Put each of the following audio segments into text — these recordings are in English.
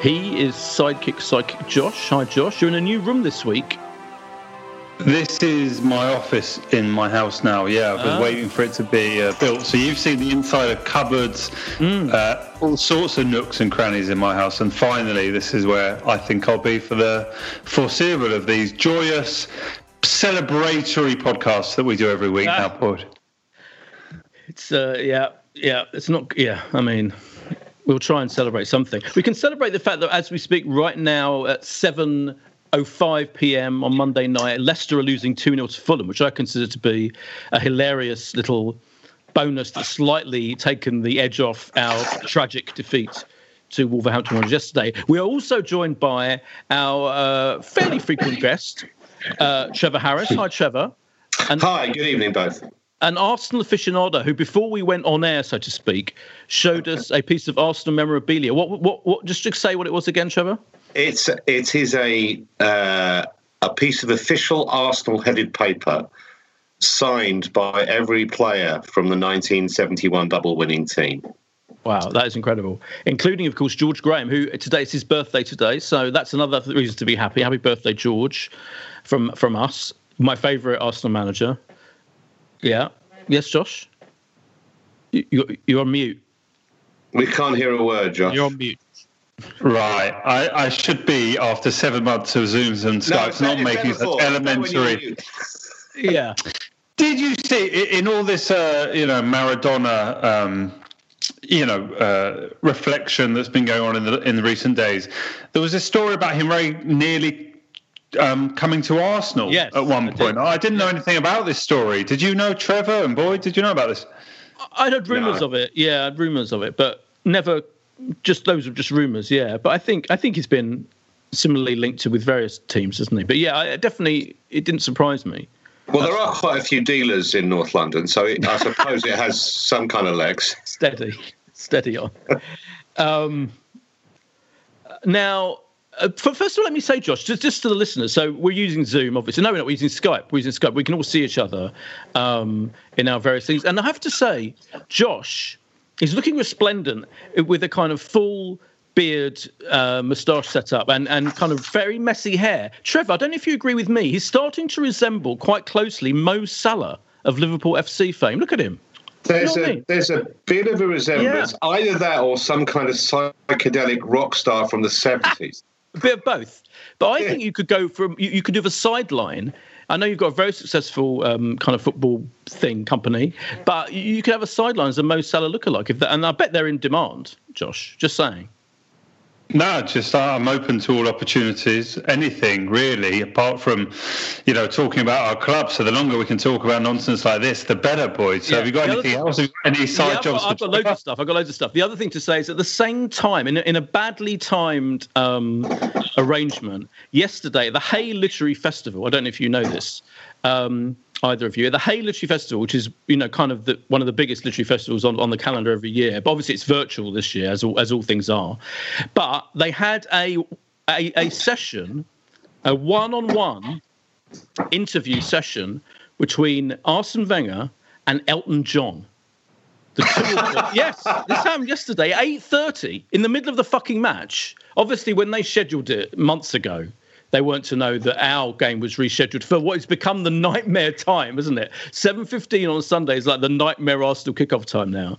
He is sidekick psychic Josh. Hi Josh, you're in a new room this week. This is my office in my house now. Yeah, I've been Ah. waiting for it to be uh, built. So you've seen the inside of cupboards, uh, all sorts of nooks and crannies in my house, and finally, this is where I think I'll be for the foreseeable of these joyous, celebratory podcasts that we do every week Ah. now, Pod. It's uh, yeah, yeah. It's not yeah. I mean, we'll try and celebrate something. We can celebrate the fact that as we speak right now at seven. 05 p.m. on Monday night, Leicester are losing 2 0 to Fulham, which I consider to be a hilarious little bonus that's slightly taken the edge off our tragic defeat to Wolverhampton yesterday. We are also joined by our uh, fairly frequent guest, uh, Trevor Harris. Hi, Trevor. And Hi, good evening, both. An Arsenal aficionado who, before we went on air, so to speak, showed us a piece of Arsenal memorabilia. What, what, what? Just to say what it was again, Trevor. It's it is a uh, a piece of official Arsenal headed paper signed by every player from the 1971 double winning team. Wow, that is incredible. Including, of course, George Graham, who today it's his birthday today, so that's another reason to be happy. Happy birthday, George, from from us. My favourite Arsenal manager. Yeah. Yes, Josh. You, you're, you're on mute. We can't hear a word, Josh. You're on mute. Right, I, I should be after seven months of Zooms and No, Skypes say not it making such Say when you're elementary. Yeah. Did you see in all this, uh, you know, Maradona, um, you know, uh, reflection that's been going on in the in the recent days? There was a story about him very nearly um, coming to Arsenal Yes, at one I did. point. I didn't know anything about this story. Did you know, Trevor and Boyd? Did you know about this? I'd heard rumours No. of it. Yeah, I'd rumours of it, but never. Just those are just rumours. Yeah, but I think I think he's been similarly linked to with various teams, hasn't he? But yeah, I, definitely it didn't surprise me. Well, there are quite a few dealers in North London, so it, I suppose it has some kind of legs. Steady, steady on. Um, now, f- first of all, let me say, Josh, just, just to the listeners. So we're using Zoom, obviously. No, we're not. We're using Skype. We're using Skype. We can all see each other um, in our various things. And I have to say, Josh is looking resplendent with a kind of full beard, uh, moustache setup, and, and kind of very messy hair. Trevor, I don't know if you agree with me. He's starting to resemble quite closely Mo Salah of Liverpool FC fame. Look at him. There's You know what mean? there's a bit of a resemblance, either that or some kind of psychedelic rock star from the seventies. A bit of both. But I think you could go from you, you could do the sideline. I know you've got a very successful um, kind of football thing company, but you, could have a sideline as a Mo Salah lookalike, if that, and I bet they're in demand. Josh, just saying. No, just uh, I'm open to all opportunities, anything really, apart from, you know, talking about our club. So the longer we can talk about nonsense like this, the better, boys. So Yeah. have you got The anything else? Any side Yeah, I've jobs? got, I've got loads of stuff. I've got loads of stuff. The other thing to say is at the same time, in a, in a badly timed um, arrangement, yesterday the Hay Literary Festival, I don't know if you know this, um, either of you, at the Hay Literary Festival, which is you know kind of the, one of the biggest literary festivals on, on the calendar every year, but obviously it's virtual this year, as all, as all things are. But they had a a, a session, a one-on-one interview session between Arsene Wenger and Elton John. The two of them. yes, this happened yesterday eight thirty in the middle of the fucking match. Obviously, when they scheduled it months ago, they weren't to know that our game was rescheduled for what has become the nightmare time, isn't it? Seven fifteen on Sunday is like the nightmare Arsenal kickoff time now.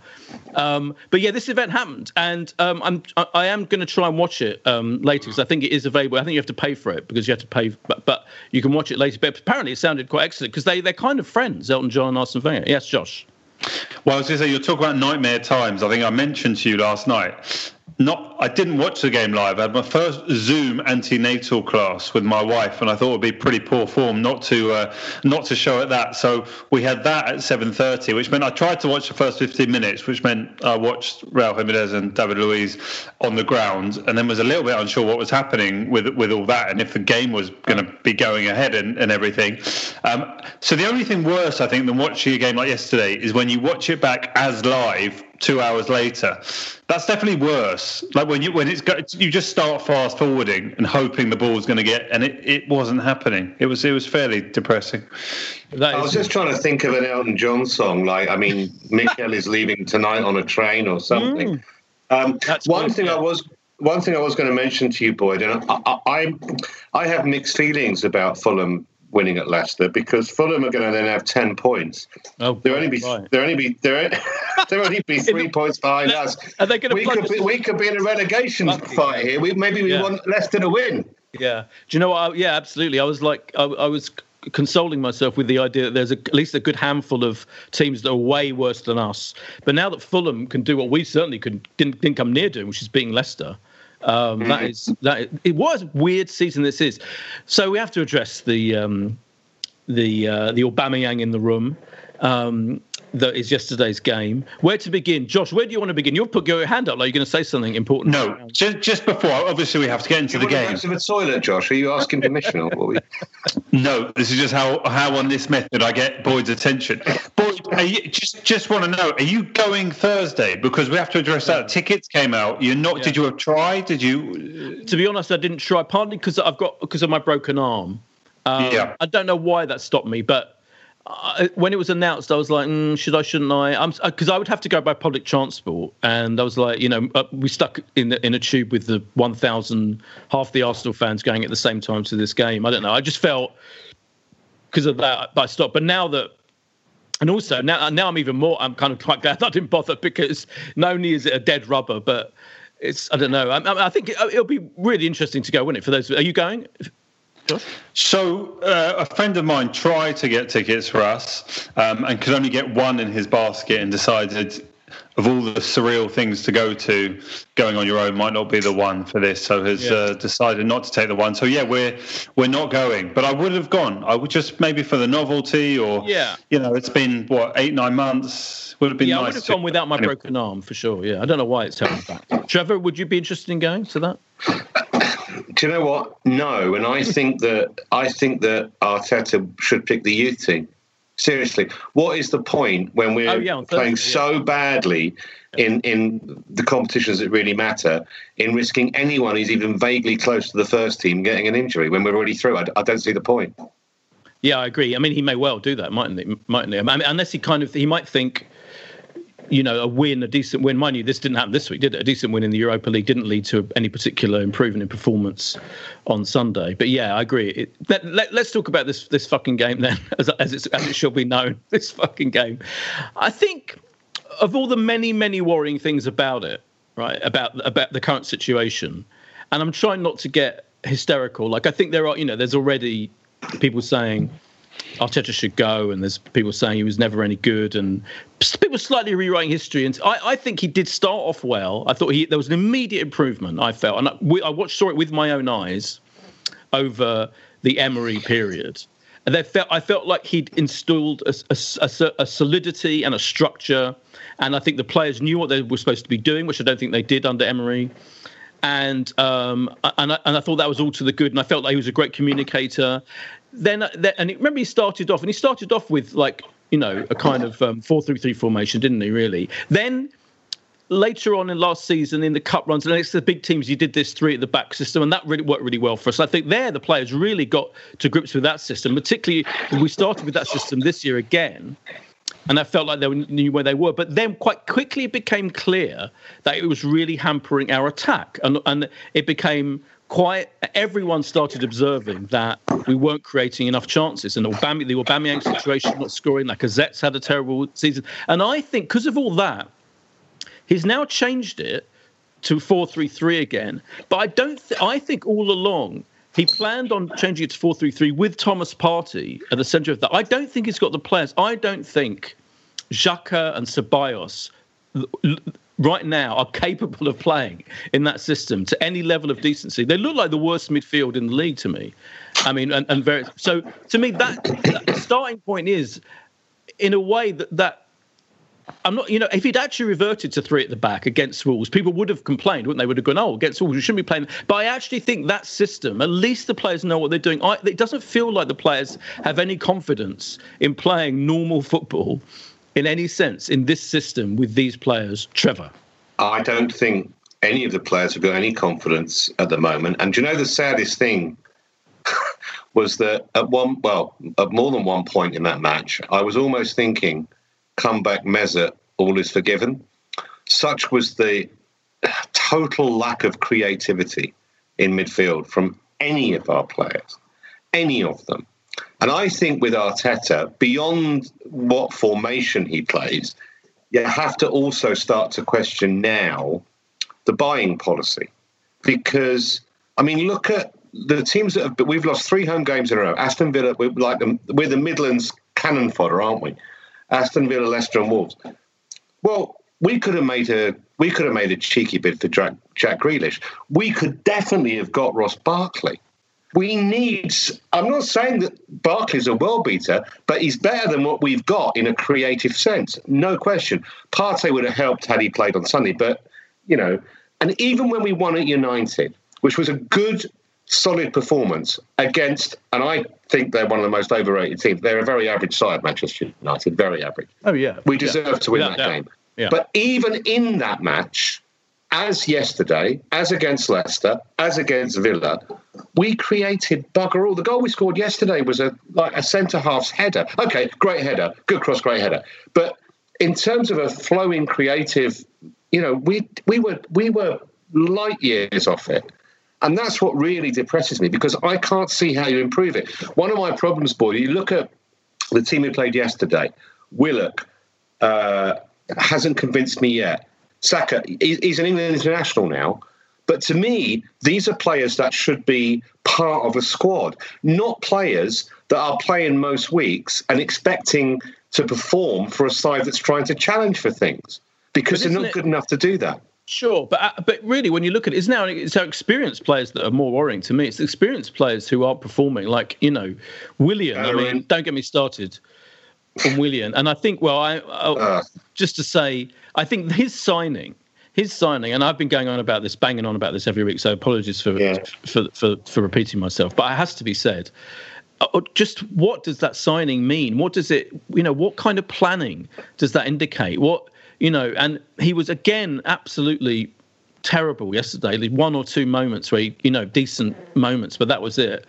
Um, but yeah, this event happened, and um, I'm I, I am going to try and watch it um, later because I think it is available. I think you have to pay for it because you have to pay, but, but you can watch it later. But apparently, it sounded quite excellent because they they're kind of friends, Elton John and Arsene Wenger. Yes, Josh. Well, I was going to say, you're talking about nightmare times. I think I mentioned to you last night. Not, I didn't watch the game live. I had my first Zoom antenatal class with my wife, and I thought it would be pretty poor form not to uh, not to show it that. So we had that at 7:30, which meant I tried to watch the first 15 minutes, which meant I watched Raul Jimenez and David Luiz on the ground, and then was a little bit unsure what was happening with with all that, and if the game was going to be going ahead and, and everything. Um, so the only thing worse, I think, than watching a game like yesterday is when you watch it back as live two hours later. That's definitely worse. Like when you when it's go, you just start fast forwarding and hoping the ball's going to get, and it, it wasn't happening. It was it was fairly depressing. That I is- was just trying to think of an Elton John song, like I mean, Michael is leaving tonight on a train or something. Um, That's one good, thing yeah. I was one thing I was going to mention to you, Boyd, and I, I, I I have mixed feelings about Fulham winning at Leicester because Fulham are going to then have ten points. Oh, They'll only be right. they'll only be they're, they'll only be three points behind us. Are they gonna we could be in- we could be in a relegation Lucky. fight here. We maybe we Yeah. want Leicester to win. Yeah. Do you know what? I, yeah, absolutely. I was like, I, I was consoling myself with the idea that there's a, at least a good handful of teams that are way worse than us. But now that Fulham can do what we certainly could, didn't, didn't come near doing, which is beating Leicester. Um, that is that. It was a weird season. This is, so we have to address the um, the uh, the Aubameyang in the room. Um, that is yesterday's game. Where to begin, Josh? Where do you want to begin? You've put your hand up like you're going to say something important. No, just just before. Obviously, we have to get into Do the game. to go to the toilet, Josh? Are you asking permission or what? We... No, this is just how how on this method I get Boyd's attention. Boyd, are you, just just want to know: Are you going Thursday? Because we have to address that. Tickets came out. You're not. Did you have tried? Did you? to be honest, I didn't try. Partly because I've got because of my broken arm. Um, Yeah. I don't know why that stopped me, but I, when it was announced, I was like, mm, should I, shouldn't I? Because I would have to go by public transport, and I was like, you know, uh, we stuck in the, in a tube with the 1,000 half the Arsenal fans going at the same time to this game. I don't know. I just felt because of that I stopped. But now that and also now, now I'm even more. I'm kind of quite glad I didn't bother because not only is it a dead rubber, but it's I don't know. I, I think it, it'll be really interesting to go, wouldn't it? For those, are you going? So uh, a friend of mine tried to get tickets for us um, and could only get one in his basket and decided of all the surreal things to go to, going on your own might not be the one for this. So has Yeah. uh, decided not to take the one. So yeah, we're we're not going. But I would have gone. I would just maybe for the novelty or Yeah. you know, it's been what eight nine months. Would have been nice. Yeah, I would have to- gone without my Anyway. broken arm for sure. Yeah, I don't know why it's held back. Trevor, would you be interested in going to that? Do you know what? No, and I think that I think that Arteta should pick the youth team. Seriously, what is the point when we're Oh, yeah, on playing Thursday, so badly in in the competitions that really matter, in risking anyone who's even vaguely close to the first team getting an injury when we're already through? I, I don't see the point. Yeah, I agree. I mean, he may well do that, mightn't he? Mightn't he? I mean, unless he kind of he might think, you know, a win, a decent win. Mind you, this didn't happen this week, did it? A decent win in the Europa League didn't lead to any particular improvement in performance on Sunday. But yeah, I agree. It, let, let, us talk about this this fucking game then, as as, it's, as it should be known. This fucking game. I think of all the many, many worrying things about it, right? About about the current situation, and I'm trying not to get hysterical. Like I think there are, you know, there's already people saying Arteta should go, and there's people saying he was never any good, and people slightly rewriting history. And I, I think he did start off well. I thought he there was an immediate improvement. I felt, and I, we, I watched saw it with my own eyes over the Emery period. And they felt I felt like he'd installed a, a, a, solidity and a structure, and I think the players knew what they were supposed to be doing, which I don't think they did under Emery. And um, and I, and I thought that was all to the good, and I felt like he was a great communicator. Then, then and remember he started off, and he started off with like you know a kind of um, four three three formation, didn't he? Really. Then later on in last season in the cup runs and to the big teams you did this three at the back system and that really worked really well for us i think there the players really got to grips with that system particularly we started with that system this year again and I felt like they knew where they were. But then quite quickly it became clear that it was really hampering our attack. And, and it became quite, everyone started observing that we weren't creating enough chances. And Aubame, the Aubameyang situation, not scoring, like Lacazette's had a terrible season. And I think because of all that, He's now changed it to 4-3-3 again. But I don't. Th- I think all along he planned on changing it to 4-3-3 with Thomas Partey at the centre of that. I don't think he's got the players. I don't think Xhaka and Ceballos right now are capable of playing in that system to any level of decency. They look like the worst midfield in the league to me. I mean, and, and very so to me that, that starting point is in a way that that I'm not, you know, if he'd actually reverted to three at the back against Wolves, people would have complained, wouldn't they? Would have gone, oh, against Wolves, you shouldn't be playing. But I actually think that system, at least the players know what they're doing. I, it doesn't feel like the players have any confidence in playing normal football in any sense in this system with these players. Trevor. I don't think any of the players have got any confidence at the moment. And do you know the saddest thing was that at one, well, at more than one point in that match, I was almost thinking – come back, Mesut, all is forgiven. Such was the total lack of creativity in midfield from any of our players, any of them. And I think with Arteta, beyond what formation he plays, you have to also start to question now the buying policy. Because, I mean, look at the teams that have, we've lost three home games in a row. Aston Villa, we're like we're the Midlands cannon fodder, aren't we? Aston Villa, Leicester, and Wolves. Well, we could have made a we could have made a cheeky bid for Jack, Jack Grealish. We could definitely have got Ross Barkley. We need. I'm not saying that Barkley's a world beater, but he's better than what we've got in a creative sense, no question. Partey would have helped had he played on Sunday, but you know, and even when we won at United, which was a good solid performance against, and I think they're one of the most overrated teams. They're a very average side, Manchester United, very average. Oh yeah, we deserve yeah. to win that game. Yeah. But even in that match, as yesterday, as against Leicester, as against Villa, we created bugger all. The goal we scored yesterday was a like a centre half's header. Okay, great header, good cross, great header. But in terms of a flowing creative, you know, we we were we were light years off it. And that's what really depresses me because I can't see how you improve it. One of my problems, boy, you look at the team who played yesterday, Willock uh, hasn't convinced me yet. Saka, he's an England international now. But to me, these are players that should be part of a squad, not players that are playing most weeks and expecting to perform for a side that's trying to challenge for things because they're not it, good enough to do that. Sure, but uh, but really, when you look at it, it's now it's our experienced players that are more worrying to me. It's experienced players who aren't performing, like you know, Willian. I mean, don't get me started on William. And I think, well, I, I uh. just to say, I think his signing, his signing, and I've been going on about this, banging on about this every week. So apologies for yeah. for, for for repeating myself, but it has to be said. Uh, just what does that signing mean? What does it, you know, what kind of planning does that indicate? What you know, and he was again absolutely terrible yesterday. The one or two moments where he, you know, decent moments, but that was it.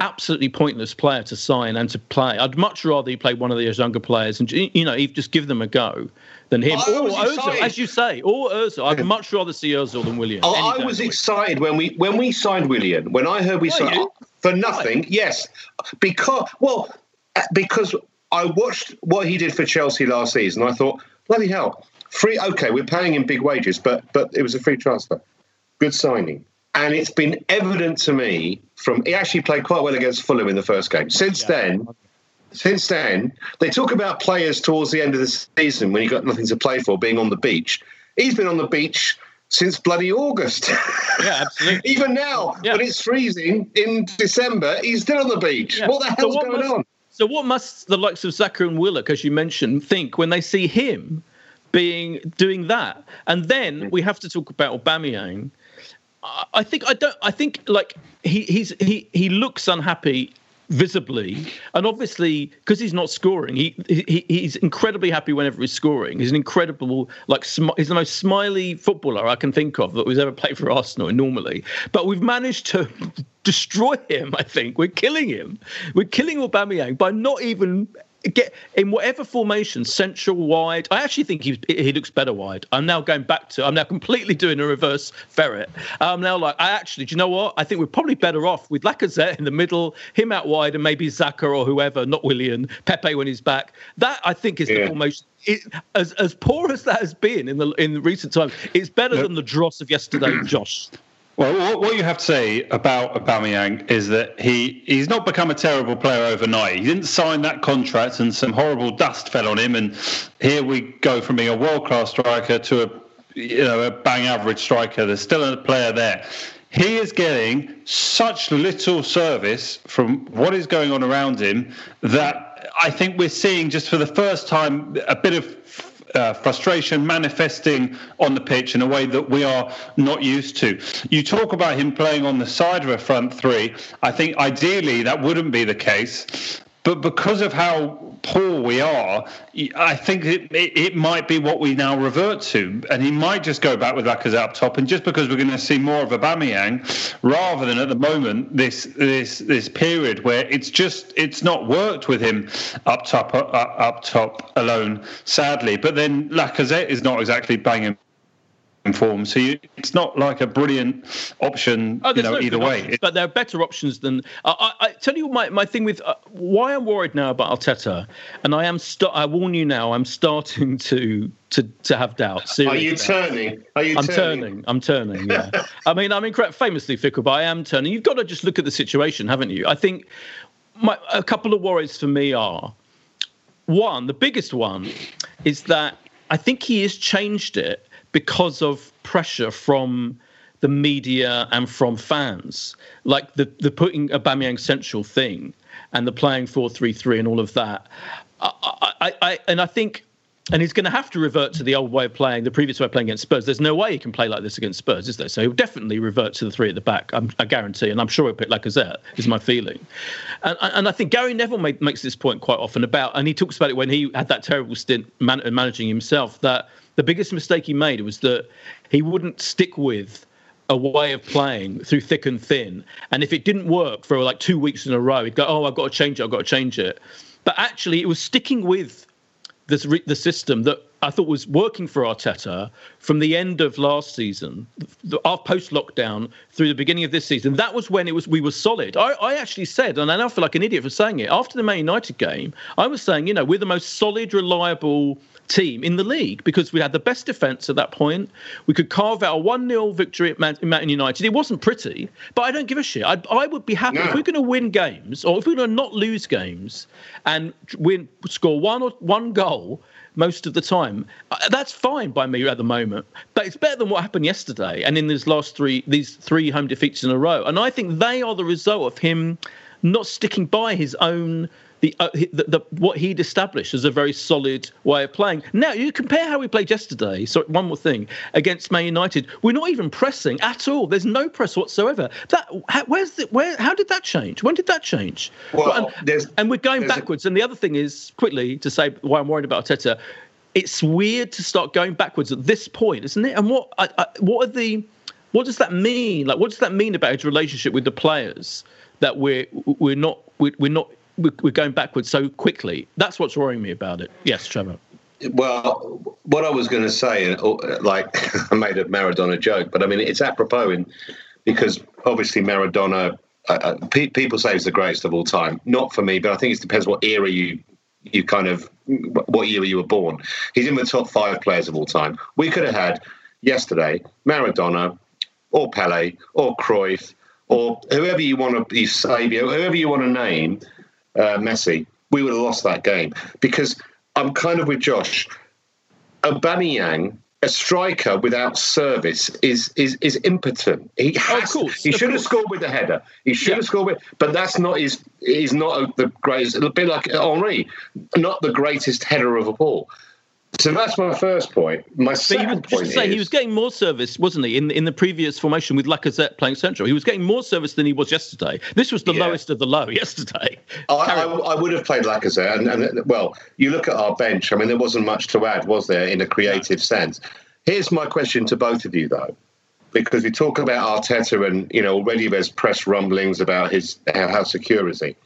Absolutely pointless player to sign and to play. I'd much rather he played one of those younger players and you know, just give them a go than him. or Ozil, as you say, or Ozil. I'd much rather see Ozil than William. Oh, I was excited when we when we signed William. When I heard we signed oh, for nothing, Why? yes, because well, uh, because I watched what he did for Chelsea last season. I thought, bloody hell free. Okay, we're paying him big wages, but but it was a free transfer. Good signing. And it's been evident to me from he actually played quite well against Fulham in the first game. Since yeah. then, since then, they talk about players towards the end of the season when you got nothing to play for being on the beach. He's been on the beach since bloody August. Yeah, absolutely. Even now, yeah. when it's freezing in December, he's still on the beach. Yeah. What the hell's so what going must, on? So, what must the likes of Xhaka and Willock, as you mentioned, think when they see him being doing that? And then we have to talk about Aubameyang. I think I don't. I think like he he's he he looks unhappy visibly and obviously because he's not scoring he, he he's incredibly happy whenever he's scoring he's an incredible like sm- he's the most smiley footballer i can think of that was ever played for arsenal normally but we've managed to destroy him i think we're killing him we're killing Aubameyang by not even get in whatever formation, central, wide. I actually think he he looks better wide. I'm now going back to. I'm now completely doing a reverse ferret. I'm now like, I actually, do you know what? I think we're probably better off with Lacazette in the middle, him out wide, and maybe Xhaka or whoever, not Willian, Pepe when he's back. That I think is yeah. the formation. It, as as poor as that has been in the in recent times, it's better yep. than the dross of yesterday, Josh. Well, what you have to say about Aubameyang is that he he's not become a terrible player overnight. He didn't sign that contract, and some horrible dust fell on him. And here we go from being a world class striker to a you know a bang average striker. There's still a player there. He is getting such little service from what is going on around him that I think we're seeing just for the first time a bit of uh, frustration manifesting on the pitch in a way that we are not used to. You talk about him playing on the side of a front three. I think ideally that wouldn't be the case. But because of how poor we are, I think it, it, it, might be what we now revert to. And he might just go back with Lacazette up top. And just because we're going to see more of Aubameyang, rather than at the moment this this this period where it's just it's not worked with him up top uh, up top alone, sadly. But then Lacazette is not exactly banging form. So you, it's not like a brilliant option, oh, you know, no either way. Options, but there are better options than. Uh, I, I, tell you my, my thing with uh, why I'm worried now about Arteta, and I am. St- I warn you now. I'm starting to to to have doubts. Are you turning? Are you? I'm turning. turning. I'm turning. Yeah. I mean, I'm incre- famously fickle, but I am turning. You've got to just look at the situation, haven't you? I think my, a couple of worries for me are one. The biggest one is that I think he has changed it because of pressure from the media and from fans, like the the putting Aubameyang central thing and the playing four three three and all of that. I, I, I and I think. And he's going to have to revert to the old way of playing, the previous way of playing against Spurs. There's no way he can play like this against Spurs, is there? So he'll definitely revert to the three at the back. I'm, i guarantee, and I'm sure he'll pick Lacazette. Is my feeling, and, and I think Gary Neville makes this point quite often about, and he talks about it when he had that terrible stint man, managing himself. That the biggest mistake he made was that he wouldn't stick with a way of playing through thick and thin. And if it didn't work for like two weeks in a row, he'd go, "Oh, I've got to change it. I've got to change it." But actually, it was sticking with the system that I thought was working for Arteta from the end of last season, our post lockdown through the beginning of this season. That was when it was we were solid. I, I, actually said, and I now feel like an idiot for saying it. After the Man United game, I was saying, you know, we're the most solid, reliable team in the league because we had the best defence at that point. We could carve out a 1 0 victory at Man, Man, United. It wasn't pretty, but I don't give a shit. I, I would be happy no. if we're going to win games or if we're going to not lose games and win, score one or one goal most of the time. Uh, that's fine by me at the moment, but it's better than what happened yesterday and in these last three these three home defeats in a row. And I think they are the result of him not sticking by his own the, uh, the, the, what he'd established as a very solid way of playing. Now you compare how we played yesterday. So one more thing against Man United, we're not even pressing at all. There's no press whatsoever. That how, where's the where? How did that change? When did that change? Well, and, and we're going backwards. A... And the other thing is quickly to say why I'm worried about Arteta. It's weird to start going backwards at this point, isn't it? And what I, I, what are the what does that mean? Like, what does that mean about his relationship with the players? That we're we're not we're, we're not we're going backwards so quickly. That's what's worrying me about it. Yes, Trevor. Well, what I was going to say, uh, like I made a Maradona joke, but I mean it's apropos in because obviously Maradona, uh, uh people say he's the greatest of all time. Not for me, but I think it depends what era you you kind of what year you were born. He's in the top five players of all time. We could have had yesterday Maradona or Pele or Cruyff or whoever you want to be Savio, whoever you want to name, uh, Messi. We would have lost that game because I'm kind of with Josh. Aubameyang a striker without service is is is impotent. He has, oh, course, he should have scored with the header. He should yeah. have scored with, but that's not his. He's not the greatest. A bit like Henry, not the greatest header of a ball. So that's my first point. My but second was, point say, is, he was getting more service, wasn't he, in in the previous formation with Lacazette playing central? He was getting more service than he was yesterday. This was the yeah. lowest of the low yesterday. I, I, I, would have played Lacazette, and, and, well, you look at our bench. I mean, there wasn't much to add, was there, in a creative no. sense? Here's my question to both of you, though, because we talk about Arteta, and you know already there's press rumblings about his how, how secure is he.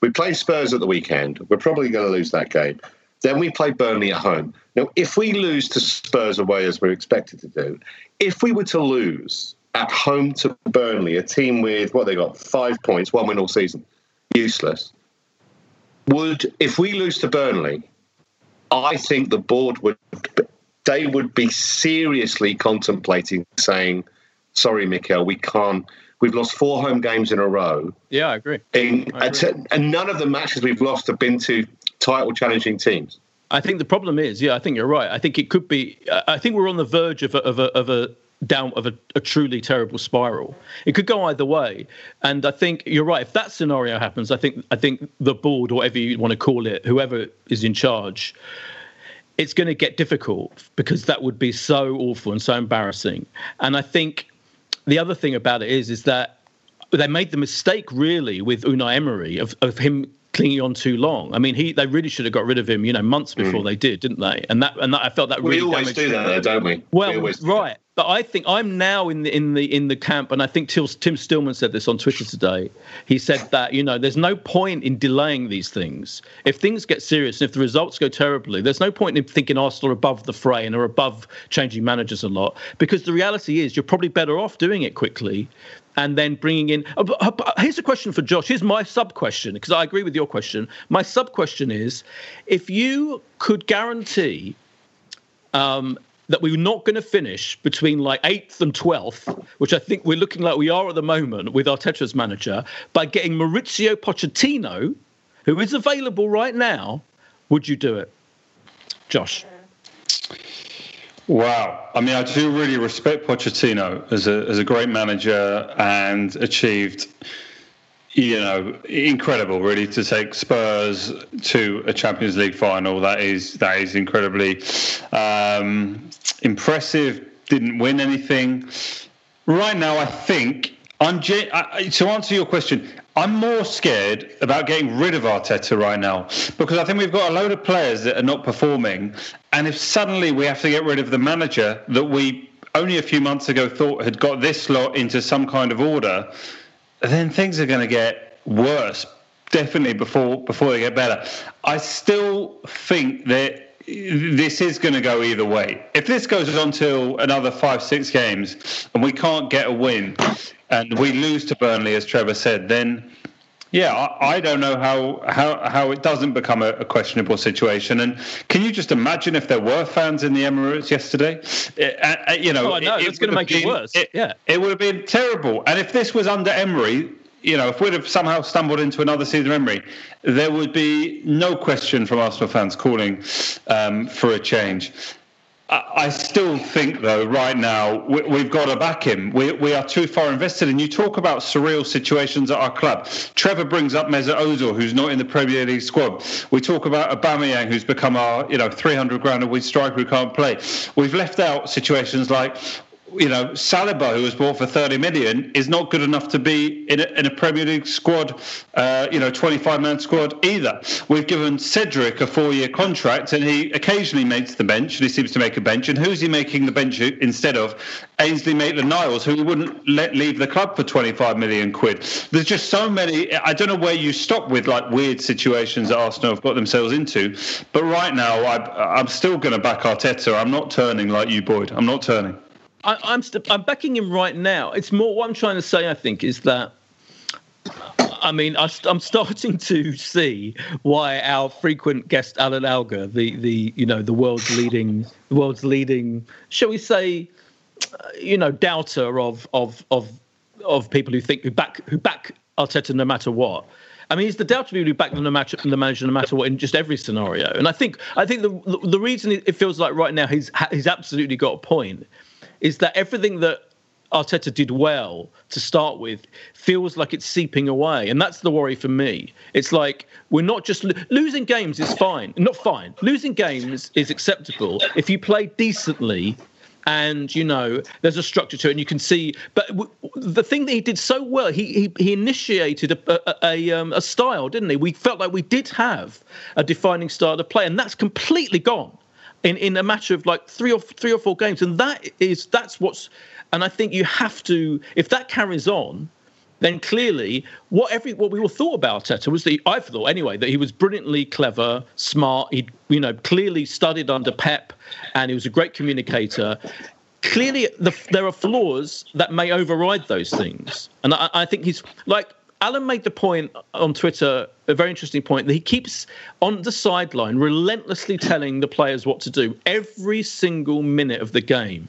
We play Spurs at the weekend. We're probably going to lose that game. Then we play Burnley at home. Now, if we lose to Spurs away, as we're expected to do, if we were to lose at home to Burnley, a team with what they got five points, one win all season, useless. Would if we lose to Burnley, I think the board would they would be seriously contemplating saying, "Sorry, Mikel, we can't." We've lost four home games in a row. Yeah, I agree. In, I agree. And none of the matches we've lost have been to title challenging teams. I think the problem is, yeah, I think you're right. I think it could be. I think we're on the verge of a, of a, of a down of a, a, truly terrible spiral. It could go either way, and I think you're right. If that scenario happens, I think I think the board, or whatever you want to call it, whoever is in charge, it's going to get difficult because that would be so awful and so embarrassing. And I think the other thing about it is, is that they made the mistake really with Unai Emery of, of him clinging on too long. I mean, he they really should have got rid of him, you know, months before mm. they did, didn't they? And that and that, I felt that we really always do that, though, don't we? Well, we right. But I think I'm now in the in the in the camp, and I think Tim Stillman said this on Twitter today. He said that you know there's no point in delaying these things. If things get serious and if the results go terribly, there's no point in thinking Arsenal are above the fray and are above changing managers a lot because the reality is you're probably better off doing it quickly and then bringing in. Uh, uh, here's a question for Josh. Here's my sub question because I agree with your question. My sub question is if you could guarantee um, that we are not going to finish between like eighth and twelfth, which I think we're looking like we are at the moment with Arteta's manager, by getting Mauricio Pochettino, who is available right now, would you do it, Josh? Wow. I mean, I do really respect Pochettino as a as a great manager and achieved, you know, incredible. Really, to take Spurs to a Champions League final that is that is incredibly um, impressive. Didn't win anything. Right now, I think I'm to answer your question. I'm more scared about getting rid of Arteta right now because I think we've got a load of players that are not performing, and if suddenly we have to get rid of the manager that we only a few months ago thought had got this lot into some kind of order, then things are going to get worse. Definitely before before they get better. I still think that this is going to go either way. If this goes on till another five, six games and we can't get a win and we lose to Burnley, as Trevor said, then yeah, I, I don't know how, how, how it doesn't become a, a, questionable situation. And can you just imagine if there were fans in the Emirates yesterday? It, uh, uh, you know, oh, no, it, it's going to make been, it worse. It, yeah, it would have been terrible. And if this was under Emery, you know, if we'd have somehow stumbled into another season of Emery, there would be no question from Arsenal fans calling um, for a change. I still think, though, right now we, have got to back him. We, we are too far invested. And you talk about surreal situations at our club. Trevor brings up Mesut Ozil, who's not in the Premier League squad. We talk about Aubameyang, who's become our, you know, 300 grand a week striker who can't play. We've left out situations like you know, Saliba, who was bought for 30 million, is not good enough to be in a, in a Premier League squad, uh, you know, 25 man squad either. We've given Cedric a four year contract and he occasionally makes the bench and he seems to make a bench. And who's he making the bench instead of? Ainsley Maitland Niles, who wouldn't let leave the club for 25 million quid. There's just so many. I don't know where you stop with like weird situations that Arsenal have got themselves into. But right now, I, I'm still going to back Arteta. I'm not turning like you, Boyd. I'm not turning. I, am I'm, st- I'm backing him right now. It's more what I'm trying to say. I think is that I mean, I, am starting to see why our frequent guest Alan Alger, the the you know the world's leading the world's leading, shall we say, uh, you know, doubter of of of of people who think who back who back Arteta no matter what. I mean, he's the doubter people who back them the, manager, the manager no matter what in just every scenario. And I think I think the the reason it feels like right now he's he's absolutely got a point is that everything that Arteta did well to start with feels like it's seeping away. And that's the worry for me. It's like we're not just lo- losing games is fine. Not fine. Losing games is acceptable if you play decently and you know there's a structure to it and you can see but w- the thing that he did so well he he, he initiated a a, a, um, a, style didn't he we felt like we did have a defining style to play and that's completely gone in in a matter of like three or three or four games and that is that's what's and I think you have to, if that carries on, then clearly what every what we all thought about Teta was that I thought anyway that he was brilliantly clever, smart. He you know clearly studied under Pep, and he was a great communicator. Clearly, the, there are flaws that may override those things, and I, I think he's like Alan made the point on Twitter, a very interesting point, that he keeps on the sideline relentlessly telling the players what to do every single minute of the game.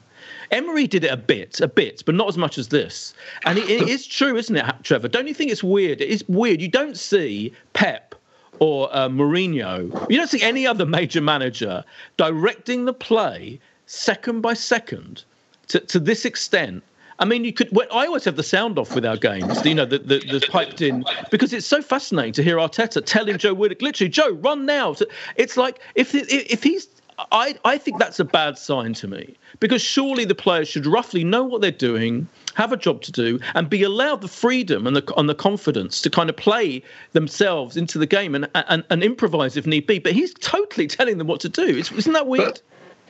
Emery did it a bit, a bit, but not as much as this. And it, it is true, isn't it, Trevor? Don't you think it's weird? It is weird. You don't see Pep or uh, Mourinho, you don't see any other major manager directing the play second by second to, to this extent. I mean, you could. Well, I always have the sound off with our games, you know, the, the, the piped in, because it's so fascinating to hear Arteta telling Joe Willock, literally, Joe, run now. It's like if if he's I, I think that's a bad sign to me because surely the players should roughly know what they're doing, have a job to do, and be allowed the freedom and the and the confidence to kind of play themselves into the game and and, and improvise if need be. But he's totally telling them what to do. It's, isn't that weird?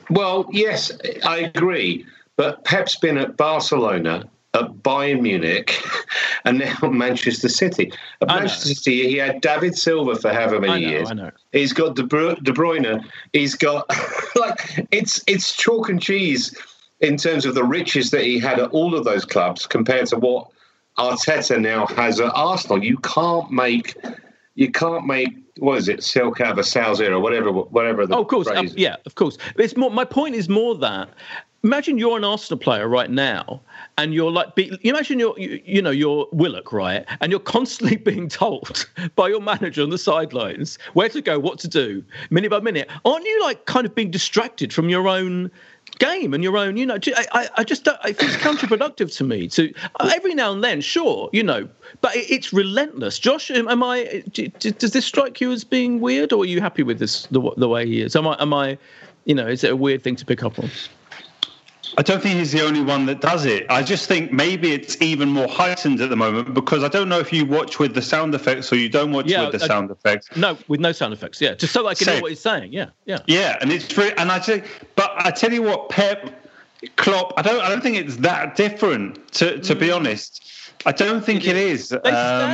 But, well, yes, I agree. But Pep's been at Barcelona at Bayern Munich, and now Manchester City. At Manchester City, he had David Silva for however many I know, years. I know. He's got De, Bru- De Bruyne. He's got like it's it's chalk and cheese in terms of the riches that he had at all of those clubs compared to what Arteta now has at Arsenal. You can't make you can't make what is it silk out of a sow's ear or whatever whatever the oh, of course uh, yeah of course it's more my point is more that imagine you're an Arsenal player right now, and you're like, be, imagine you're, you, you, know, you're Willock, right, and you're constantly being told by your manager on the sidelines where to go, what to do, minute by minute. Aren't you like kind of being distracted from your own? game and your own you know i, I just don't, it feels counterproductive to me to every now and then sure you know but it, it's relentless josh am i does this strike you as being weird or are you happy with this the, the way he is am i am i you know is it a weird thing to pick up on I don't think he's the only one that does it. I just think maybe it's even more heightened at the moment because I don't know if you watch with the sound effects or you don't watch yeah, with the sound effects. No, with no sound effects. Yeah, just so I can Same. know what he's saying. Yeah, yeah, yeah. And it's true. And I think, but I tell you what, Pep, Klopp. I don't. I don't think it's that different. To to mm. be honest. I don't think it is. They um,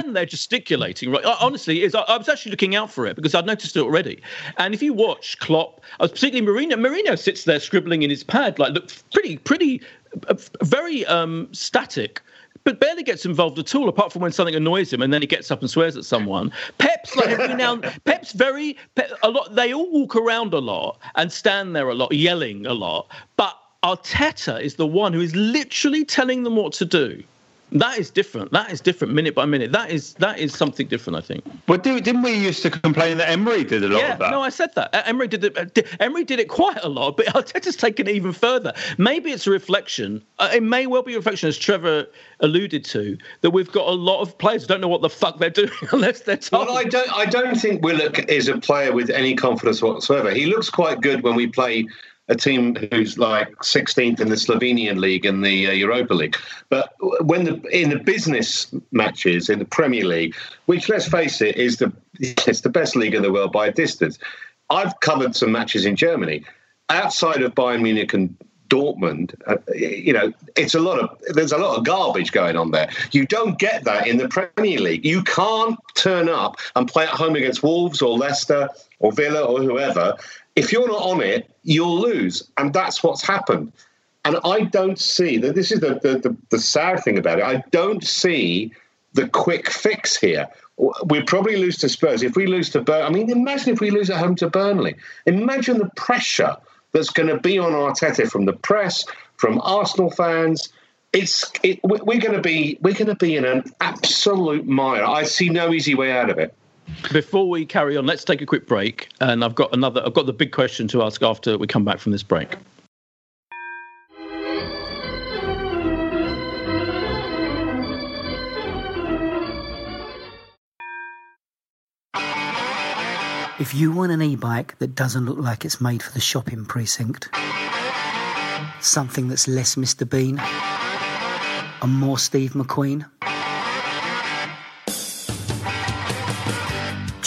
stand there gesticulating. Right, honestly, is I, I, was actually looking out for it because I'd noticed it already. And if you watch Klopp, I was particularly Mourinho. Mourinho sits there scribbling in his pad, like look pretty, pretty, uh, very um, static but barely gets involved at all, apart from when something annoys him, and then he gets up and swears at someone. Pep's like every now, Pep's very Pep, a lot. They all walk around a lot and stand there a lot, yelling a lot. But Arteta is the one who is literally telling them what to do. That is different. That is different, minute by minute. That is that is something different, I think. But didn't we used to complain that Emery did a lot yeah, of that? No, I said that. Emery did it. Emery did it quite a lot, but Arteta's taken it even further. Maybe it's a reflection. Uh, it may well be a reflection, as Trevor alluded to, that we've got a lot of players who don't know what the fuck they're doing unless they're told. Well, I don't. I don't think Willock is a player with any confidence whatsoever. He looks quite good when we play a team who's like 16th in the Slovenian league and the uh, Europa League. But when the in the business matches in the Premier League, which let's face it is the it's the best league in the world by a distance. I've covered some matches in Germany outside of Bayern Munich and Dortmund, uh, you know, it's a lot of there's a lot of garbage going on there. You don't get that in the Premier League. You can't turn up and play at home against Wolves or Leicester or Villa or whoever if you're not on it, you'll lose. And that's what's happened. And I don't see that this is the, the, the, the sad thing about it. I don't see the quick fix here. We'll probably lose to Spurs. If we lose to Burnley, I mean, imagine if we lose at home to Burnley. Imagine the pressure that's going to be on Arteta from the press, from Arsenal fans. It's it, we're going to be we're going to be in an absolute mire. I see no easy way out of it. Before we carry on, let's take a quick break, and I've got another. I've got the big question to ask after we come back from this break. If you want an e bike that doesn't look like it's made for the shopping precinct, something that's less Mr. Bean and more Steve McQueen,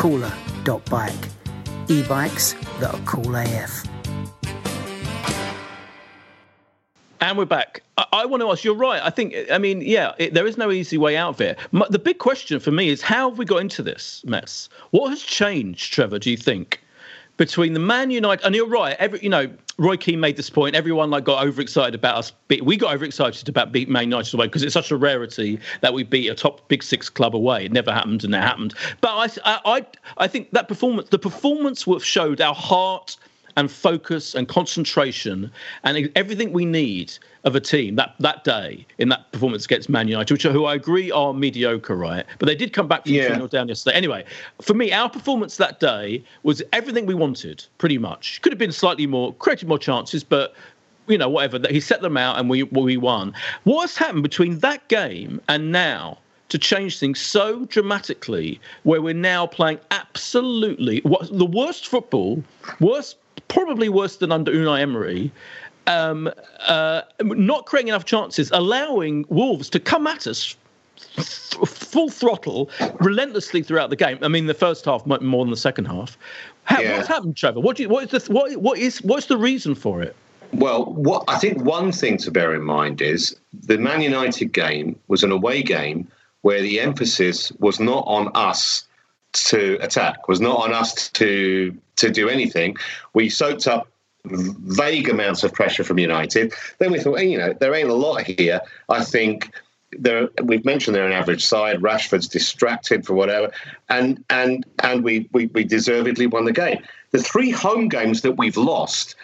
Cooler.bike. E-bikes that are cool AF. And we're back. I, I, want to ask. You're right. I think. I mean, yeah. It, there is no easy way out of it. the big question for me is how have we got into this mess? What has changed, Trevor? Do you think between the Man United and you're right. Every you know, Roy Keane made this point. Everyone like got overexcited about us. We got overexcited about beat Man United away because it's such a rarity that we beat a top Big Six club away. It never happened, and it happened. But I, I, I think that performance, the performance, showed our heart and focus and concentration and everything we need of a team that, that day in that performance against Man United, which who I agree are mediocre, right? But they did come back from yeah. 3 down yesterday. Anyway, for me, our performance that day was everything we wanted, pretty much. Could have been slightly more, created more chances, but you know, whatever. He set them out and we we won. What's happened between that game and now? to change things so dramatically where we're now playing absolutely what the worst football, worst probably worse than under Unai Emery. Um, uh, not creating enough chances, allowing Wolves to come at us full throttle, relentlessly throughout the game. I mean, the first half more than the second half. How, yeah. What's happened, Trevor? What, do you, what is the what, what is what's the reason for it? Well, what I think one thing to bear in mind is the Man United game was an away game where the emphasis was not on us to attack, was not on us to to do anything. We soaked up vague amounts of pressure from United. Then we thought, hey, you know, there ain't a lot here. I think there, we've mentioned they're an average side. Rashford's distracted for whatever, and and and we, we we deservedly won the game. The three home games that we've lost,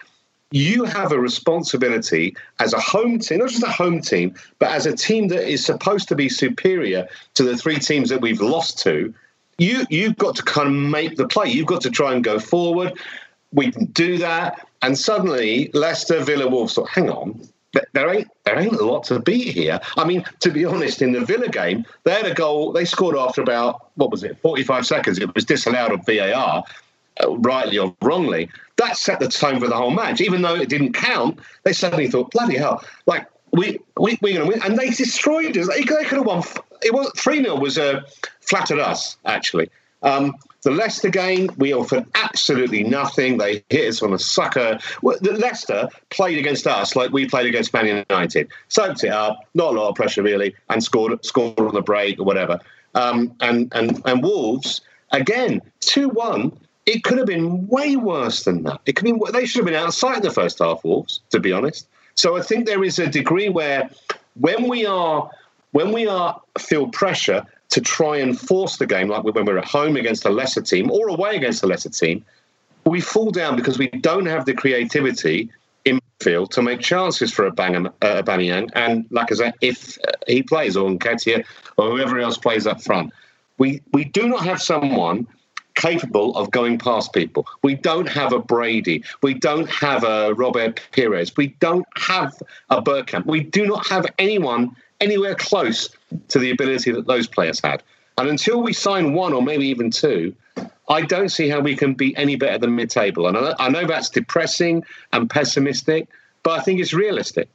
you have a responsibility as a home team, not just a home team, but as a team that is supposed to be superior to the three teams that we've lost to you you've got to kind of make the play. You've got to try and go forward. We can do that, and suddenly Leicester, Villa, Wolves thought, hang on. There ain't there ain't a lot to beat here. I mean, to be honest, in the Villa game, they had a goal. They scored after about what was it, forty five seconds. It was disallowed on VAR, uh, rightly or wrongly. That set the tone for the whole match. Even though it didn't count, they suddenly thought, bloody hell, like we we we're going to win, and they destroyed us. They, could have won. It was three 0 was a flattered us, actually. Um, the Leicester game, we offered absolutely nothing. They hit us on a sucker. Leicester played against us like we played against Man United. Soaked it up, not a lot of pressure really, and scored scored on the break or whatever. Um, and and and Wolves again two one. It could have been way worse than that. It could be. They should have been outside the first half. Wolves, to be honest. So I think there is a degree where when we are when we are feel pressure, to try and force the game, like when we're at home against a lesser team or away against a lesser team, we fall down because we don't have the creativity in field to make chances for a Bang, uh, and Lacazette if uh, he plays, or Nketiah, or whoever else plays up front. We we do not have someone capable of going past people. We don't have a Brady. We don't have a Robert Pires. We don't have a Bergkamp. We do not have anyone anywhere close to the ability that those players had. And until we sign one or maybe even two, I don't see how we can be any better than mid table. And I know that's depressing and pessimistic, but I think it's realistic.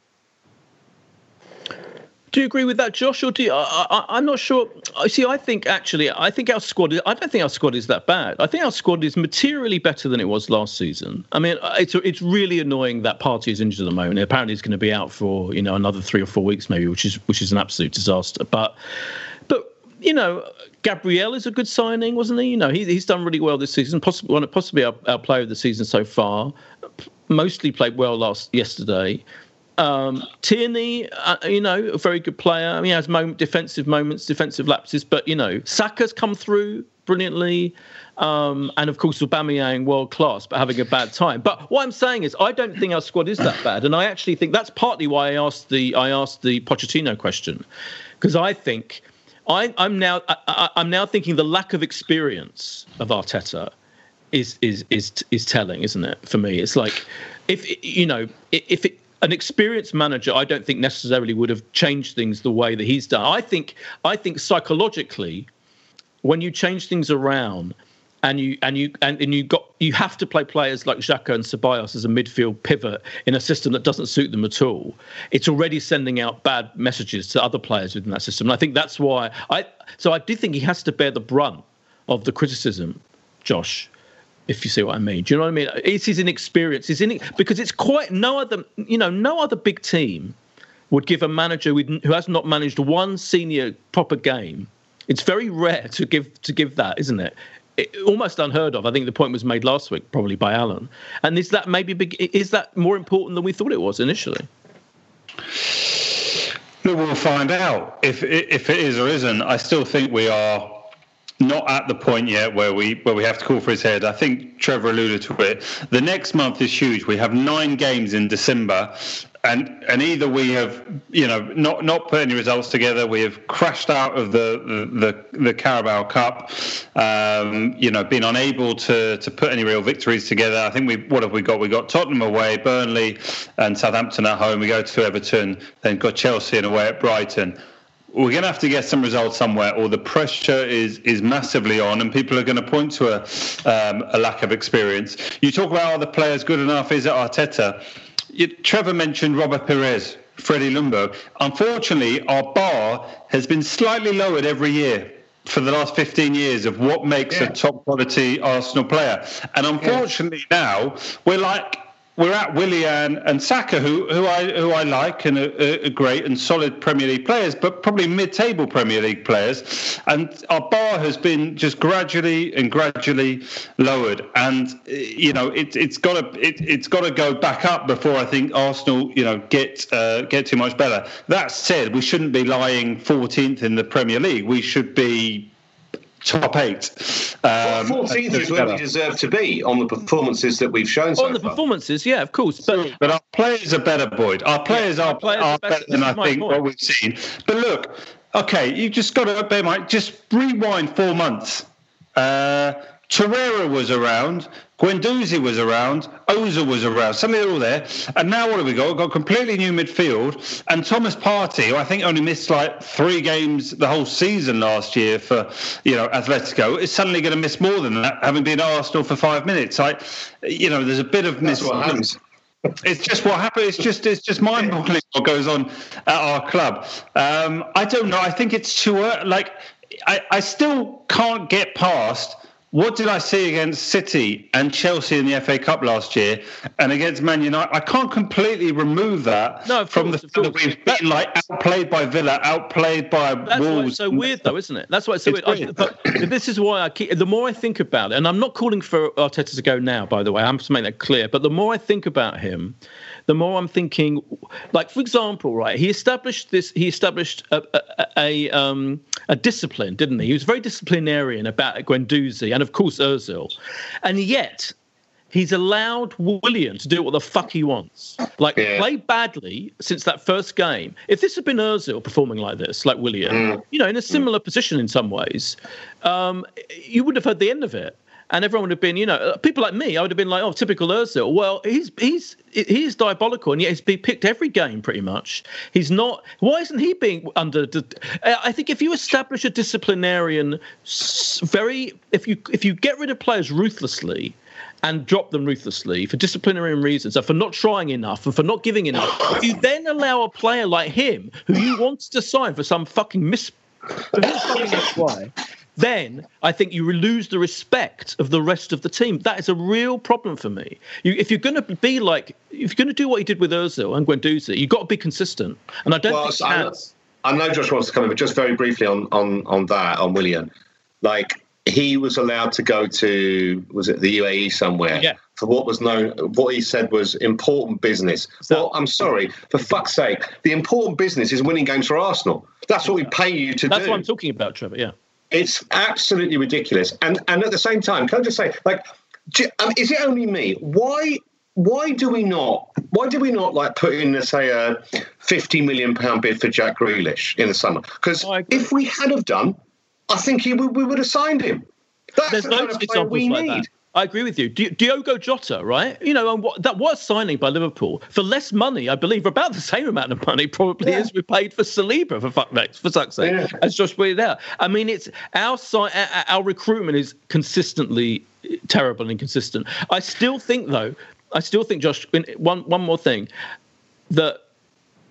Do you agree with that, Josh? Or do you, I, am not sure. I see. I think actually, I think our squad. I don't think our squad is that bad. I think our squad is materially better than it was last season. I mean, uh, it's it's really annoying that Partey is injured at the moment. Apparently, he's going to be out for you know another three or four weeks, maybe, which is which is an absolute disaster. But but you know, Gabriel is a good signing, wasn't he? You know, he, he's done really well this season. Possibly, possibly our, our player of the season so far. Mostly played well last yesterday. Um, Tierney, uh, you know, a very good player. I mean, he has moment, defensive moments, defensive lapses, but you know, Saka's come through brilliantly, um, and of course, Aubameyang, world class, but having a bad time. But what I'm saying is, I don't think our squad is that bad, and I actually think that's partly why I asked the I asked the Pochettino question, because I think I, am now I, I'm now thinking the lack of experience of Arteta is is is is telling, isn't it? For me, it's like if you know if it an experienced manager, I don't think necessarily would have changed things the way that he's done. I think I think psychologically, when you change things around and you and you and, and you got you have to play players like Xhaka and Ceballos as a midfield pivot in a system that doesn't suit them at all. It's already sending out bad messages to other players within that system. And I think that's why I so I do think he has to bear the brunt of the criticism, Josh if you see what I mean. Do you know what I mean? It's his inexperience. It's in because it's quite no other you know no other big team would give a manager who has not managed one senior proper game. It's very rare to give to give that, isn't it? it? Almost unheard of. I think the point was made last week, probably by Alan. And is that maybe big, is that more important than we thought it was initially? No, we'll find out if if it is or isn't. I still think we are not at the point yet where we where we have to call for his head. I think Trevor alluded to it. The next month is huge. We have nine games in December, and and either we have you know not not put any results together. We have crashed out of the the the, Carabao Cup. Um, you know, been unable to to put any real victories together. I think we what have we got? We got Tottenham away, Burnley, and Southampton at home. We go to Everton, then got Chelsea and away at Brighton we're going to have to get some results somewhere, or the pressure is is massively on, and people are going to point to a um, a lack of experience. You talk about are the players good enough? Is it Arteta? You, Trevor mentioned Robert Pires, Freddie Ljungberg. Unfortunately, our bar has been slightly lowered every year for the last 15 years of what makes yeah. a top quality Arsenal player. And unfortunately yeah. now we're like we're at Willian and Saka, who who I who I like and are, great and solid Premier League players, but probably mid-table Premier League players. And our bar has been just gradually and gradually lowered, and you know it, it's got to it, it's got to go back up before I think Arsenal you know get uh, get too much better. That said, we shouldn't be lying 14th in the Premier League. We should be top eight. Um, well, 14th is where we deserve to be on the performances that we've shown so On the far. performances, yeah, of course. But, but our players are better, Boyd. Our players yeah, are, our players are better than I think point. what we've seen. But look, okay, you've just got to bear in mind, just rewind four months. Uh, Torreira was around, Guendouzi was around, Ozil was around. Suddenly they're all there. And now what have we got? We've got completely new midfield. And Thomas Partey, who I think only missed like three games the whole season last year for, you know, Atletico, is suddenly going to miss more than that, having been Arsenal for five minutes. I, you know, there's a bit of miss. what happens. It's just what happens. It's just it's just mind-boggling what goes on at our club. Um, I don't know. I think it's too early. Like I, I still can't get past what did I see against City and Chelsea in the FA Cup last year and against Man United? I can't completely remove that no, from course, the fact that we've been like outplayed by Villa, outplayed by That's Wolves. Why it's so weird, though, isn't it? That's why it's so it's weird. weird. but this is why I keep. The more I think about it, and I'm not calling for Arteta to go now, by the way. I'm to make that clear. But the more I think about him, the more I'm thinking, like for example, right? He established this. He established a a, a, um, a discipline, didn't he? He was very disciplinarian about Guendouzi and of course Özil, and yet he's allowed William to do what the fuck he wants. Like yeah. play badly since that first game. If this had been Özil performing like this, like William, mm. you know, in a similar mm. position in some ways, um, you wouldn't have heard the end of it and everyone would have been, you know, uh, people like me, I would have been like, oh, typical Özil. Well, he's he's he's diabolical, and yet he's been picked every game pretty much. He's not. Why isn't he being under? I think if you establish a disciplinarian, very if you if you get rid of players ruthlessly, and drop them ruthlessly for disciplinary reasons and for not trying enough and for not giving enough, if you then allow a player like him, who you want to sign for some fucking mis why, then I think you lose the respect of the rest of the team. That is a real problem for me. You, if you're going to be like, if you're going to do what you did with Ozil and Guendouzi, you've got to be consistent. And I don't Well, think so I know, I know Josh wants to come in, but just very briefly on on on that on William, like he was allowed to go to was it the UAE somewhere Yeah. for what was known what he said was important business. well, I'm sorry, for fuck's sake, the important business is winning games for Arsenal. That's what we pay you to That's do. That's what I'm talking about, Trevor. Yeah. It's absolutely ridiculous. And and at the same time, can I just say, like, do, um, is it only me? Why why do we not? Why do we not like put in, let's say, a fifty million pound bid for Jack Grealish in the summer? Because if we had have done, I think he would, we would have signed him. That's There's the kind of of player examples we like need. that. I agree with you. Di- Diogo Jota, right? You know, and what, that was signing by Liverpool for less money, I believe, about the same amount of money probably as we paid for Saliba for fuck for fuck's sake, as Josh pointed out. I mean, it's our, our recruitment is consistently terrible and inconsistent. I still think, though, I still think, Josh, one one more thing that